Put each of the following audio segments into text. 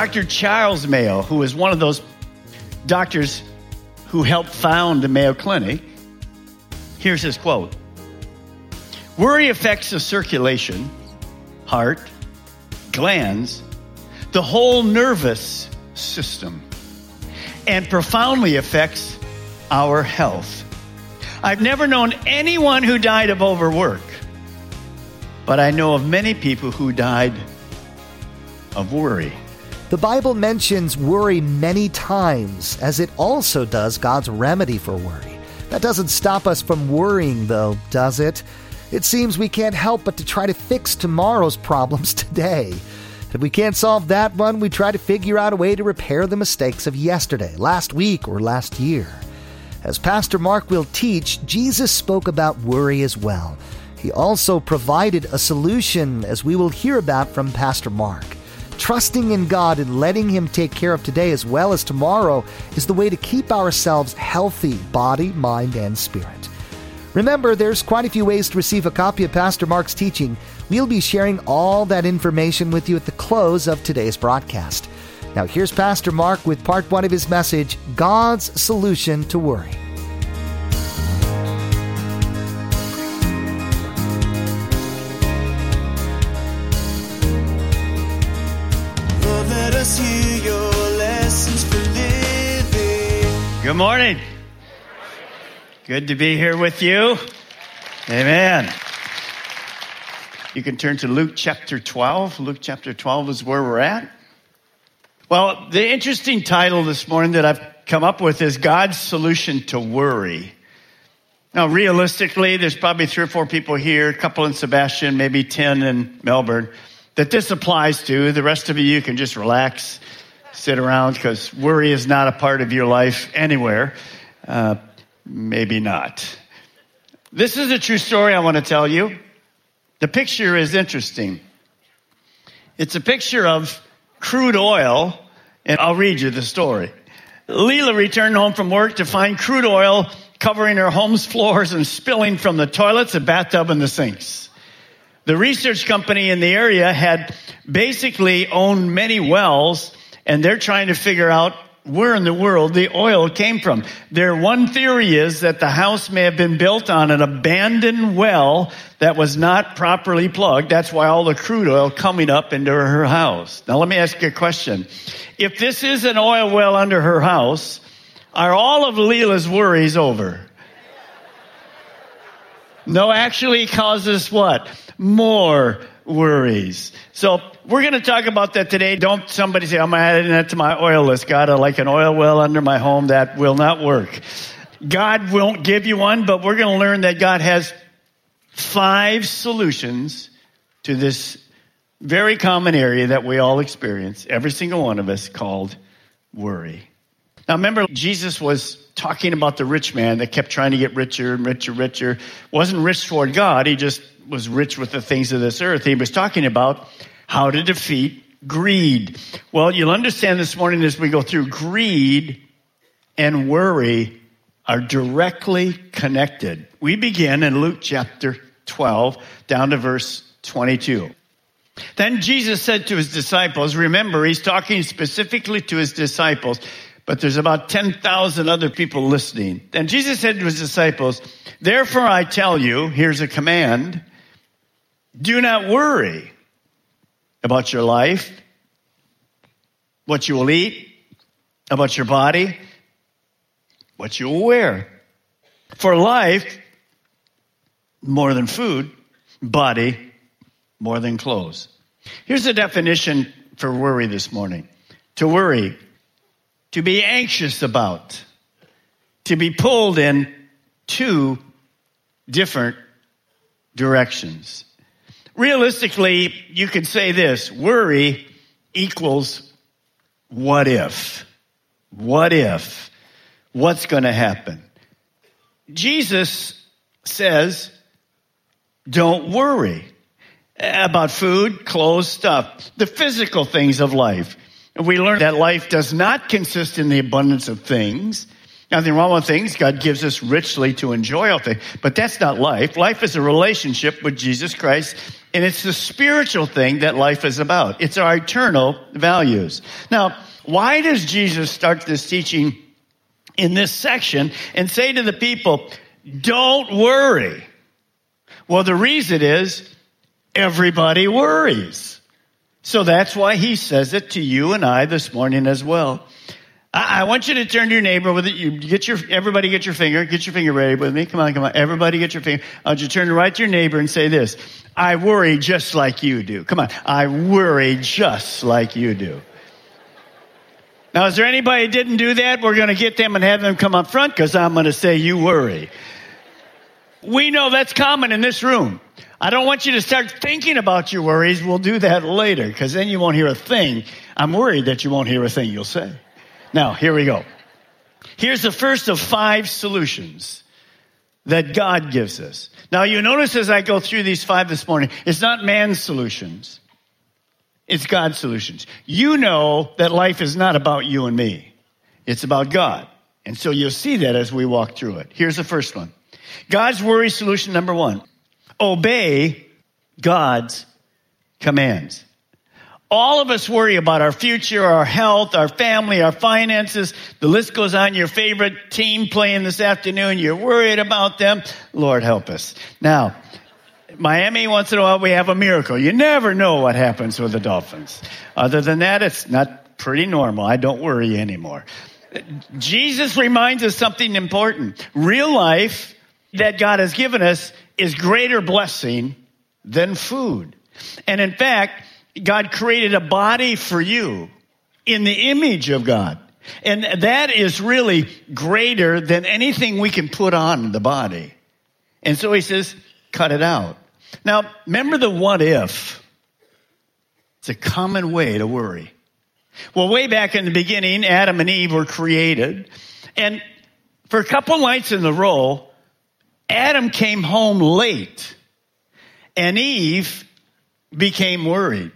Dr. Charles Mayo, who is one of those doctors who helped found the Mayo Clinic, here's his quote Worry affects the circulation, heart, glands, the whole nervous system, and profoundly affects our health. I've never known anyone who died of overwork, but I know of many people who died of worry. The Bible mentions worry many times, as it also does God's remedy for worry. That doesn't stop us from worrying, though, does it? It seems we can't help but to try to fix tomorrow's problems today. If we can't solve that one, we try to figure out a way to repair the mistakes of yesterday, last week, or last year. As Pastor Mark will teach, Jesus spoke about worry as well. He also provided a solution, as we will hear about from Pastor Mark. Trusting in God and letting Him take care of today as well as tomorrow is the way to keep ourselves healthy, body, mind, and spirit. Remember, there's quite a few ways to receive a copy of Pastor Mark's teaching. We'll be sharing all that information with you at the close of today's broadcast. Now, here's Pastor Mark with part one of his message God's Solution to Worry. Morning. Good to be here with you. Amen. You can turn to Luke chapter 12. Luke chapter 12 is where we're at. Well, the interesting title this morning that I've come up with is God's Solution to Worry. Now, realistically, there's probably three or four people here, a couple in Sebastian, maybe 10 in Melbourne, that this applies to. The rest of you can just relax, sit around, because worry is not a part of your life anywhere. Uh, maybe not. This is a true story I want to tell you. The picture is interesting. It's a picture of crude oil, and I'll read you the story. Leela returned home from work to find crude oil covering her home's floors and spilling from the toilets, the bathtub, and the sinks. The research company in the area had basically owned many wells, and they're trying to figure out where in the world the oil came from. Their one theory is that the house may have been built on an abandoned well that was not properly plugged. That's why all the crude oil coming up into her house. Now let me ask you a question. If this is an oil well under her house, are all of Leela's worries over? No, actually causes what? More worries. So we're going to talk about that today. Don't somebody say, I'm adding that to my oil list. God, I like an oil well under my home. That will not work. God won't give you one, but we're going to learn that God has five solutions to this very common area that we all experience, every single one of us, called worry. Now, remember, Jesus was talking about the rich man that kept trying to get richer and richer, richer. Wasn't rich toward God, he just was rich with the things of this earth. He was talking about how to defeat greed. Well, you'll understand this morning as we go through greed and worry are directly connected. We begin in Luke chapter 12 down to verse 22. Then Jesus said to his disciples, remember, he's talking specifically to his disciples, but there's about 10,000 other people listening. And Jesus said to his disciples, therefore I tell you, here's a command, do not worry about your life, what you will eat, about your body, what you will wear. For life, more than food, body, more than clothes. Here's the definition for worry this morning to worry, to be anxious about, to be pulled in two different directions. Realistically, you could say this worry equals what if? What if? What's going to happen? Jesus says, don't worry about food, clothes, stuff, the physical things of life. We learn that life does not consist in the abundance of things. Nothing wrong with things. God gives us richly to enjoy all things. But that's not life. Life is a relationship with Jesus Christ. And it's the spiritual thing that life is about. It's our eternal values. Now, why does Jesus start this teaching in this section and say to the people, don't worry? Well, the reason is everybody worries. So that's why he says it to you and I this morning as well. I, want you to turn to your neighbor with it. You get your, everybody get your finger, get your finger ready with me. Come on, come on. Everybody get your finger. I want you to turn right to your neighbor and say this. I worry just like you do. Come on. I worry just like you do. Now, is there anybody who didn't do that? We're going to get them and have them come up front because I'm going to say you worry. We know that's common in this room. I don't want you to start thinking about your worries. We'll do that later because then you won't hear a thing. I'm worried that you won't hear a thing you'll say. Now, here we go. Here's the first of five solutions that God gives us. Now, you notice as I go through these five this morning, it's not man's solutions. It's God's solutions. You know that life is not about you and me. It's about God. And so you'll see that as we walk through it. Here's the first one. God's worry solution number one. Obey God's commands. All of us worry about our future, our health, our family, our finances. The list goes on. Your favorite team playing this afternoon, you're worried about them. Lord help us. Now, Miami, once in a while, we have a miracle. You never know what happens with the Dolphins. Other than that, it's not pretty normal. I don't worry anymore. Jesus reminds us something important. Real life that God has given us is greater blessing than food. And in fact, God created a body for you in the image of God. And that is really greater than anything we can put on the body. And so he says, cut it out. Now, remember the what if. It's a common way to worry. Well, way back in the beginning, Adam and Eve were created. And for a couple nights in the row, Adam came home late and Eve became worried.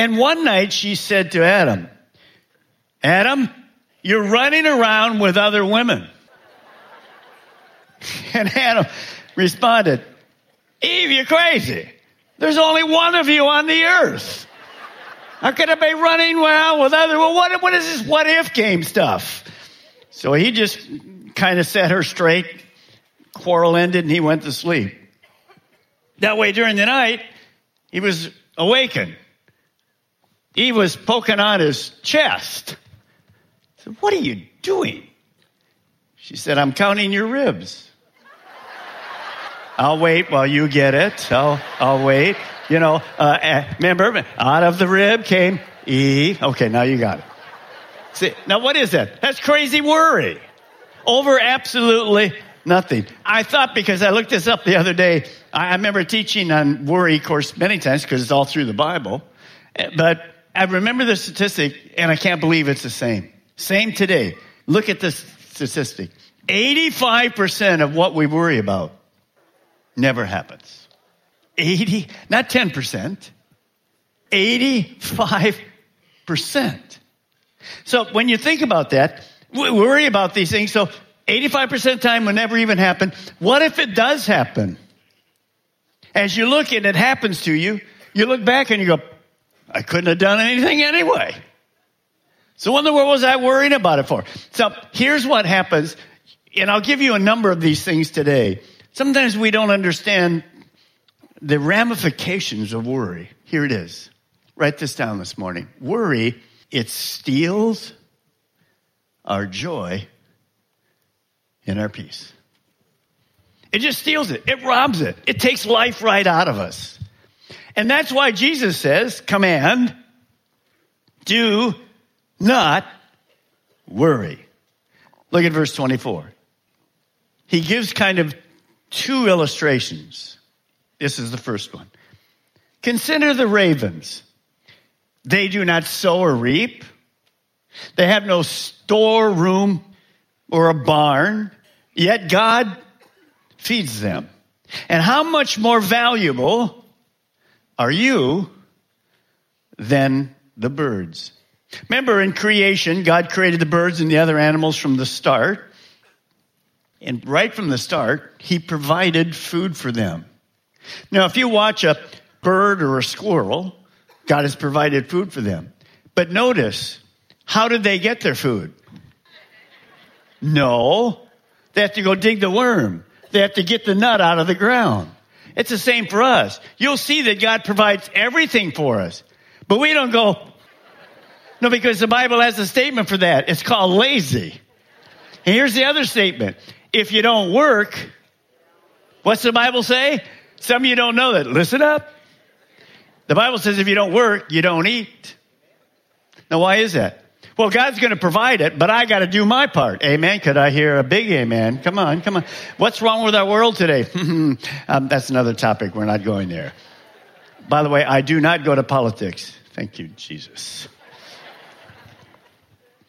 And one night she said to Adam, Adam, you're running around with other women. And Adam responded, Eve, you're crazy. There's only one of you on the earth. How could I be running around with other? Well, what, what is this what if game stuff? So he just kind of set her straight. Quarrel ended and he went to sleep. That way during the night, he was awakened. Eve was poking on his chest. I said, What are you doing? She said, I'm counting your ribs. I'll wait while you get it. I'll, I'll wait. You know, uh, eh, remember, out of the rib came E. Okay, now you got it. See, now what is that? That's crazy worry over absolutely nothing. I thought because I looked this up the other day, I remember teaching on worry, of course, many times because it's all through the Bible. Eh, but I remember the statistic and I can't believe it's the same. Same today. Look at this statistic. 85% of what we worry about never happens. 80, not 10%, 85%. So when you think about that, we worry about these things. So 85% of the time will never even happen. What if it does happen? As you look and it happens to you, you look back and you go, I couldn't have done anything anyway. So what in the world was I worrying about it for? So here's what happens, and I'll give you a number of these things today. Sometimes we don't understand the ramifications of worry. Here it is. Write this down this morning. Worry, it steals our joy and our peace. It just steals it. It robs it. It takes life right out of us. And that's why Jesus says, command, do not worry. Look at verse 24. He gives kind of two illustrations. This is the first one. Consider the ravens. They do not sow or reap. They have no storeroom or a barn, yet God feeds them. And how much more valuable are you than the birds? Remember in creation, God created the birds and the other animals from the start. And right from the start, He provided food for them. Now, if you watch a bird or a squirrel, God has provided food for them. But notice, how did they get their food? No. They have to go dig the worm. They have to get the nut out of the ground. It's the same for us. You'll see that God provides everything for us. But we don't go, no, because the Bible has a statement for that. It's called lazy. And here's the other statement. If you don't work, what's the Bible say? Some of you don't know that. Listen up. The Bible says if you don't work, you don't eat. Now, why is that? Well, God's going to provide it, but I got to do my part. Amen. Could I hear a big amen? Come on, come on. What's wrong with our world today? um, that's another topic. We're not going there. By the way, I do not go to politics. Thank you, Jesus.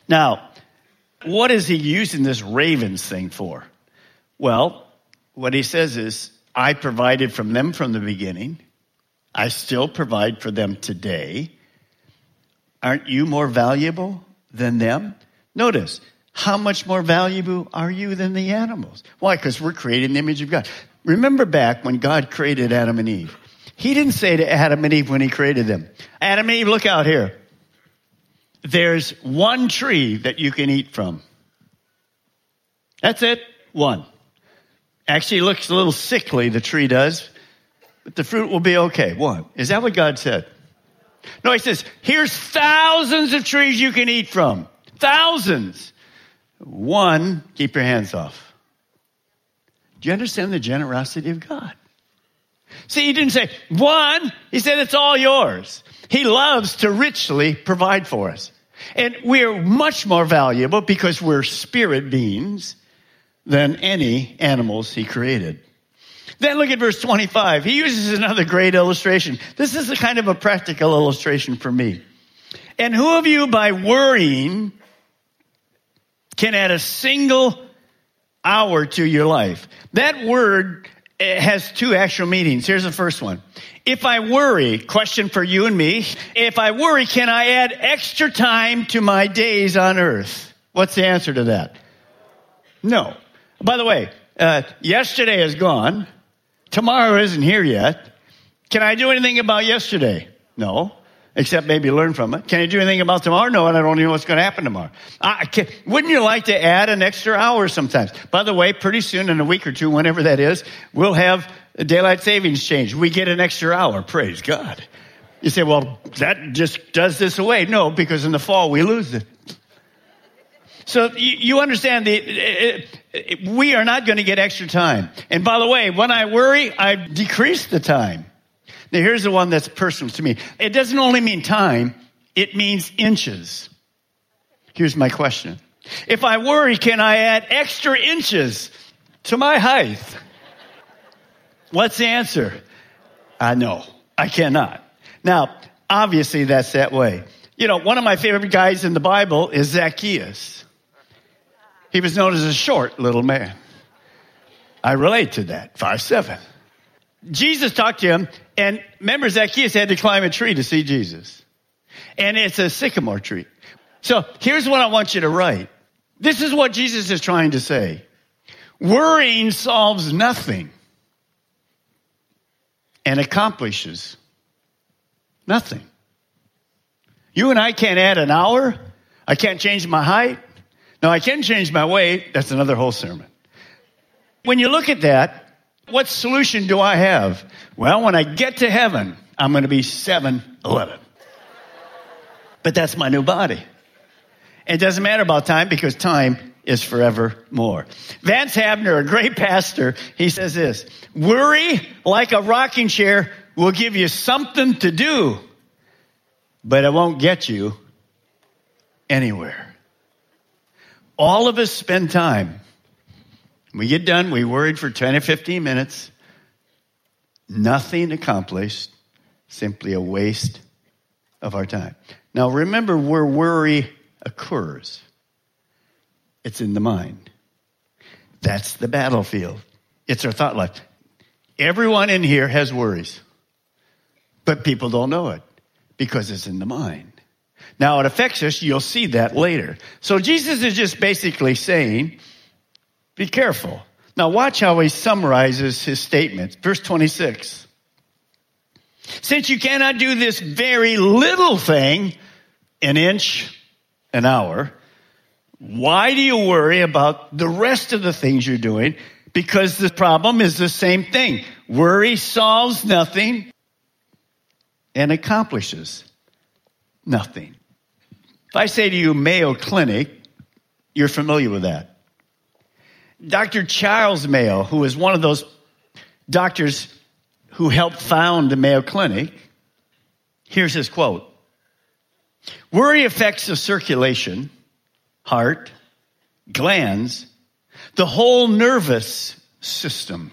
Now, what is he using this ravens thing for? Well, what he says is, I provided from them from the beginning. I still provide for them today. Aren't you more valuable than them? Notice, how much more valuable are you than the animals? Why? Because we're created in the image of God. Remember back when God created Adam and Eve. He didn't say to Adam and Eve when he created them, Adam and Eve, look out here. There's one tree that you can eat from. That's it. One. Actually looks a little sickly, the tree does, but the fruit will be okay. One. Is that what God said? No, he says, here's thousands of trees you can eat from. Thousands. One, keep your hands off. Do you understand the generosity of God? See, he didn't say one, he said it's all yours. He loves to richly provide for us. And we're much more valuable because we're spirit beings than any animals he created. Then look at verse 25. He uses another great illustration. This is a kind of a practical illustration for me. And who of you by worrying can add a single hour to your life? That word eh, has two actual meanings. Here's the first one. If I worry, question for you and me, if I worry, can I add extra time to my days on earth? What's the answer to that? No. By the way, uh, yesterday is gone. Tomorrow isn't here yet. Can I do anything about yesterday? No. Except maybe learn from it. Can I do anything about tomorrow? No, and I don't even know what's going to happen tomorrow. Can, wouldn't you like to add an extra hour sometimes? By the way, pretty soon, in a week or two, whenever that is, we'll have a daylight savings change. We get an extra hour. Praise God. You say, well, that just does this away. No, because in the fall we lose it. So you, understand the, it, it, we are not going to get extra time. And by the way, when I worry, I decrease the time. Now here's the one that's personal to me. It doesn't only mean time, it means inches. Here's my question. If I worry, can I add extra inches to my height? What's the answer? I know. I cannot. Now, obviously that's that way. You know, one of my favorite guys in the Bible is Zacchaeus. He was known as a short little man. I relate to that. Five seven. Jesus talked to him, and remember Zacchaeus had to climb a tree to see Jesus. And it's a sycamore tree. So here's what I want you to write. This is what Jesus is trying to say. Worrying solves nothing and accomplishes nothing. You and I can't add an hour. I can't change my height. Now, I can change my weight. That's another whole sermon. When you look at that, what solution do I have? Well, when I get to heaven, I'm going to be 7'11. But that's my new body. It doesn't matter about time because time is forevermore. Vance Havner, a great pastor, he says this Worry like a rocking chair will give you something to do, but it won't get you anywhere. All of us spend time. We get done, we worried for 10 or 15 minutes. Nothing accomplished, simply a waste of our time. Now remember where worry occurs. It's in the mind. That's the battlefield. It's our thought life. Everyone in here has worries, but people don't know it because it's in the mind. Now it affects us. You'll see that later. So Jesus is just basically saying, be careful. Now watch how he summarizes his statement. Verse 26. Since you cannot do this very little thing, an inch an hour, why do you worry about the rest of the things you're doing? Because the problem is the same thing. Worry solves nothing and accomplishes nothing. If I say to you Mayo Clinic, you're familiar with that. Dr. Charles Mayo, who is one of those doctors who helped found the Mayo Clinic, here's his quote Worry affects the circulation, heart, glands, the whole nervous system,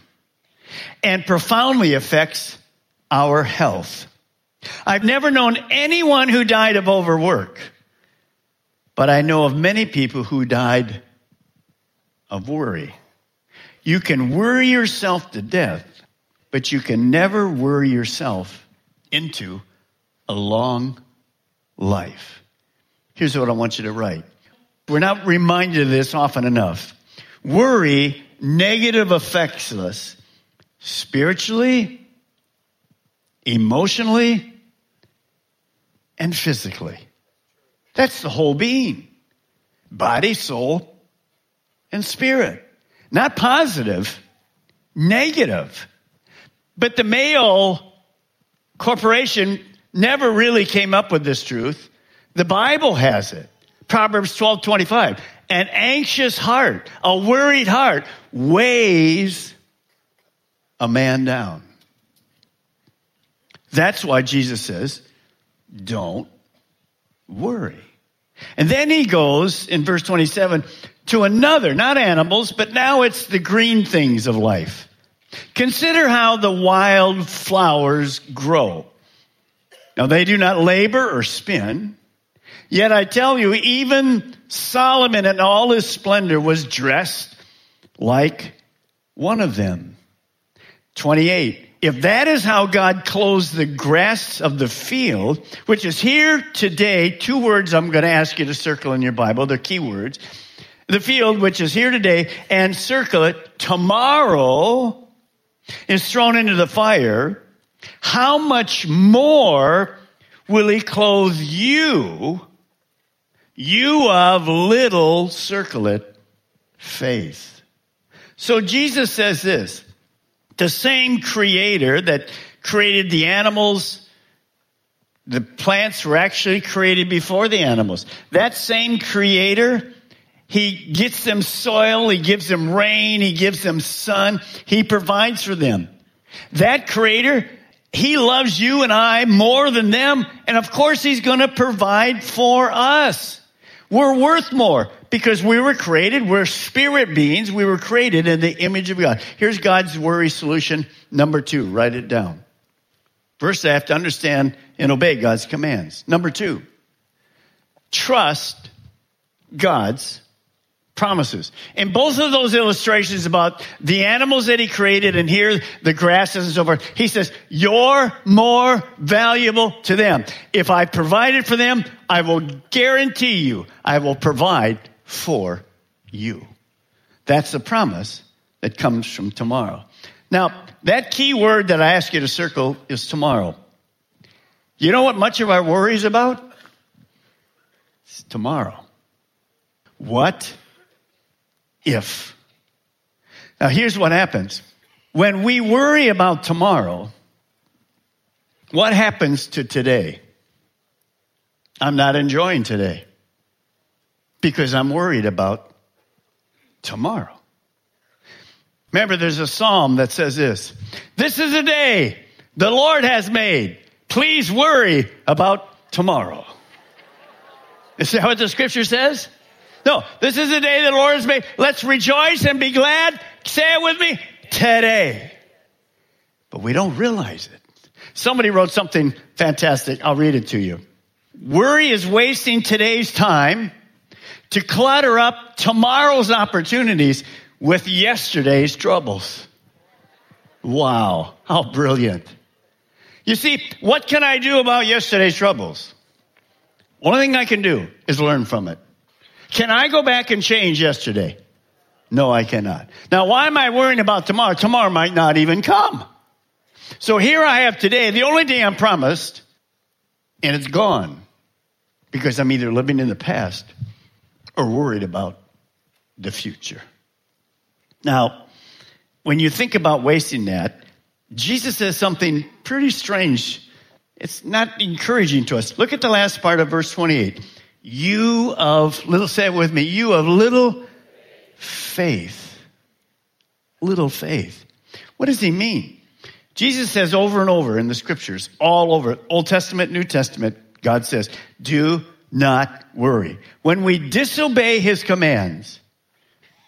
and profoundly affects our health. I've never known anyone who died of overwork, but I know of many people who died of worry. You can worry yourself to death, but you can never worry yourself into a long life. Here's what I want you to write. We're not reminded of this often enough. Worry negative affects us spiritually, emotionally, and physically. That's the whole being. Body, soul, and spirit. Not positive, negative. But the Mayo Corporation never really came up with this truth. The Bible has it. Proverbs 12 25. An anxious heart, a worried heart weighs a man down. That's why Jesus says, don't worry. And then he goes in verse 27 to another, not animals, but now it's the green things of life. Consider how the wild flowers grow. Now they do not labor or spin. Yet I tell you, even Solomon in all his splendor was dressed like one of them. 28. If that is how God clothes the grass of the field, which is here today, two words I'm going to ask you to circle in your Bible, they're key words. The field, which is here today, and circle it, tomorrow is thrown into the fire, how much more will he clothe you, you of little, circle it, faith? So Jesus says this, the same creator that created the animals, the plants were actually created before the animals. That same creator, he gets them soil, he gives them rain, he gives them sun, he provides for them. That creator, he loves you and I more than them, and of course he's gonna provide for us. We're worth more because we were created, we're spirit beings, we were created in the image of God. Here's God's worry solution number two, write it down. First, I have to understand and obey God's commands. Number two, trust God's promises. In both of those illustrations about the animals that he created and here the grasses and so forth, he says, you're more valuable to them. If I provided for them, I will guarantee you I will provide for you. That's the promise that comes from tomorrow. Now, that key word that I ask you to circle is tomorrow. You know what much of our worry is about? It's tomorrow. What if. Now, here's what happens. When we worry about tomorrow, what happens to today? I'm not enjoying today because I'm worried about tomorrow. Remember, there's a psalm that says this This is a day the Lord has made. Please worry about tomorrow. Is that what the scripture says? No, this is the day the Lord has made. Let's rejoice and be glad. Say it with me. Today. But we don't realize it. Somebody wrote something fantastic. I'll read it to you. Worry is wasting today's time to clutter up tomorrow's opportunities with yesterday's troubles. Wow, how brilliant. You see, what can I do about yesterday's troubles? Only thing I can do is learn from it. Can I go back and change yesterday? No, I cannot. Now, why am I worrying about tomorrow? Tomorrow might not even come. So here I have today, the only day I'm promised, and it's gone because I'm either living in the past or worried about the future. Now, when you think about wasting that, Jesus says something pretty strange. It's not encouraging to us. Look at the last part of verse 28. You of little, say it with me, you of little faith. Little faith. What does he mean? Jesus says over and over in the scriptures, all over, Old Testament, New Testament, God says, do not worry. When we disobey his commands,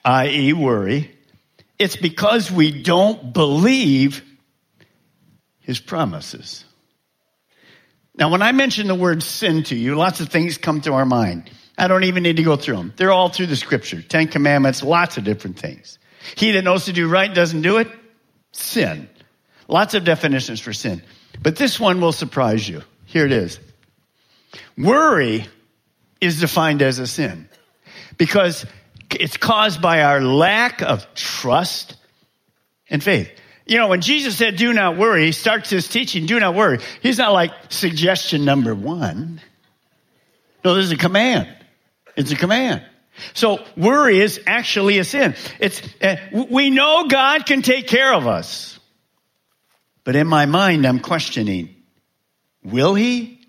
i.e., worry, it's because we don't believe his promises. Now, when I mention the word sin to you, lots of things come to our mind. I don't even need to go through them. They're all through the scripture. Ten commandments, lots of different things. He that knows to do right doesn't do it, sin. Lots of definitions for sin. But this one will surprise you. Here it is. Worry is defined as a sin because it's caused by our lack of trust and faith. You know, when Jesus said, do not worry, he starts his teaching, do not worry. He's not like suggestion number one. No, this is a command. It's a command. So worry is actually a sin. It's, uh, we know God can take care of us. But in my mind, I'm questioning, will he?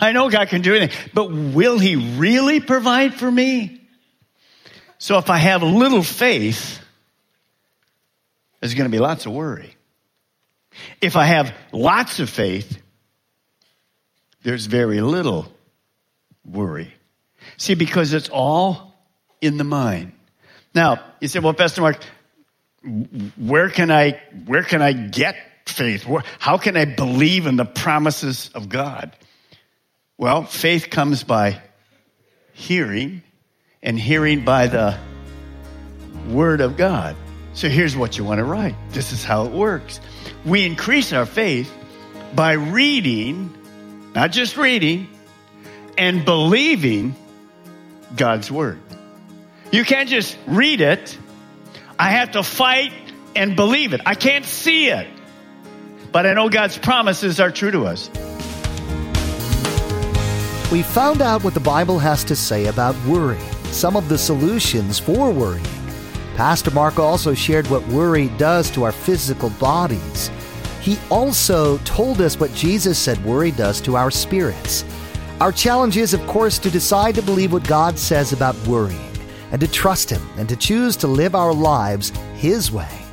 I know God can do anything, but will he really provide for me? So if I have little faith, there's going to be lots of worry. If I have lots of faith, there's very little worry. See, because it's all in the mind. Now, you say, well, Pastor Mark, where can I, where can I get faith? How can I believe in the promises of God? Well, faith comes by hearing and hearing by the word of God. So here's what you want to write. This is how it works. We increase our faith by reading, not just reading, and believing God's word. You can't just read it I have to fight and believe it. I can't see it, but I know God's promises are true to us. We found out what the Bible has to say about worry, some of the solutions for worrying. Pastor Mark also shared what worry does to our physical bodies. He also told us what Jesus said worry does to our spirits. Our challenge is, of course, to decide to believe what God says about worrying and to trust Him and to choose to live our lives His way.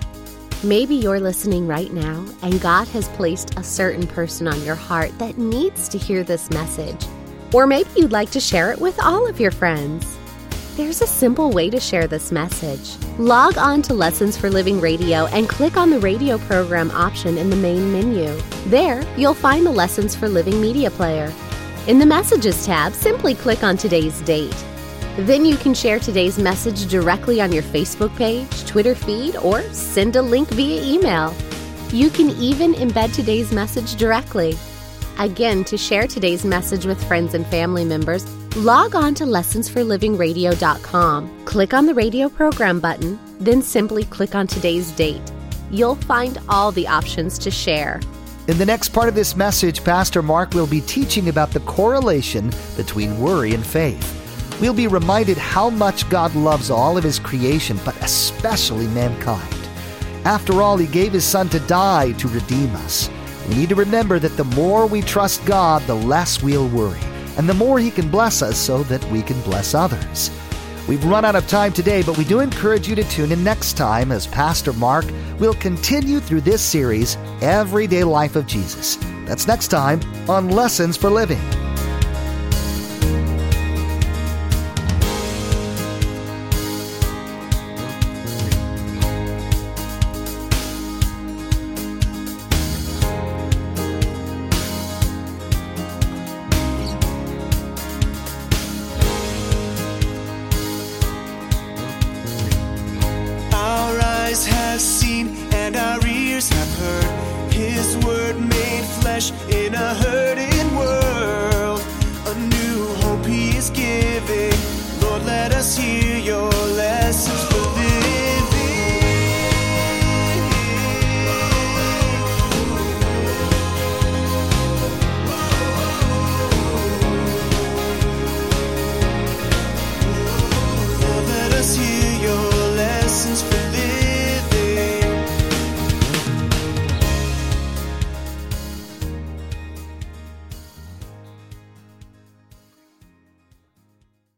Maybe you're listening right now and God has placed a certain person on your heart that needs to hear this message. Or maybe you'd like to share it with all of your friends. There's a simple way to share this message. Log on to Lessons for Living Radio and click on the radio program option in the main menu. There, you'll find the Lessons for Living media player. In the Messages tab, simply click on today's date. Then you can share today's message directly on your Facebook page, Twitter feed, or send a link via email. You can even embed today's message directly. Again, to share today's message with friends and family members, log on to lessonsforlivingradio.com. Click on the radio program button, then simply click on today's date. You'll find all the options to share. In the next part of this message, Pastor Mark will be teaching about the correlation between worry and faith we'll be reminded how much God loves all of His creation, but especially mankind. After all, He gave His Son to die to redeem us. We need to remember that the more we trust God, the less we'll worry, and the more He can bless us so that we can bless others. We've run out of time today, but we do encourage you to tune in next time as Pastor Mark will continue through this series, Everyday Life of Jesus. That's next time on Lessons for Living. In a hurting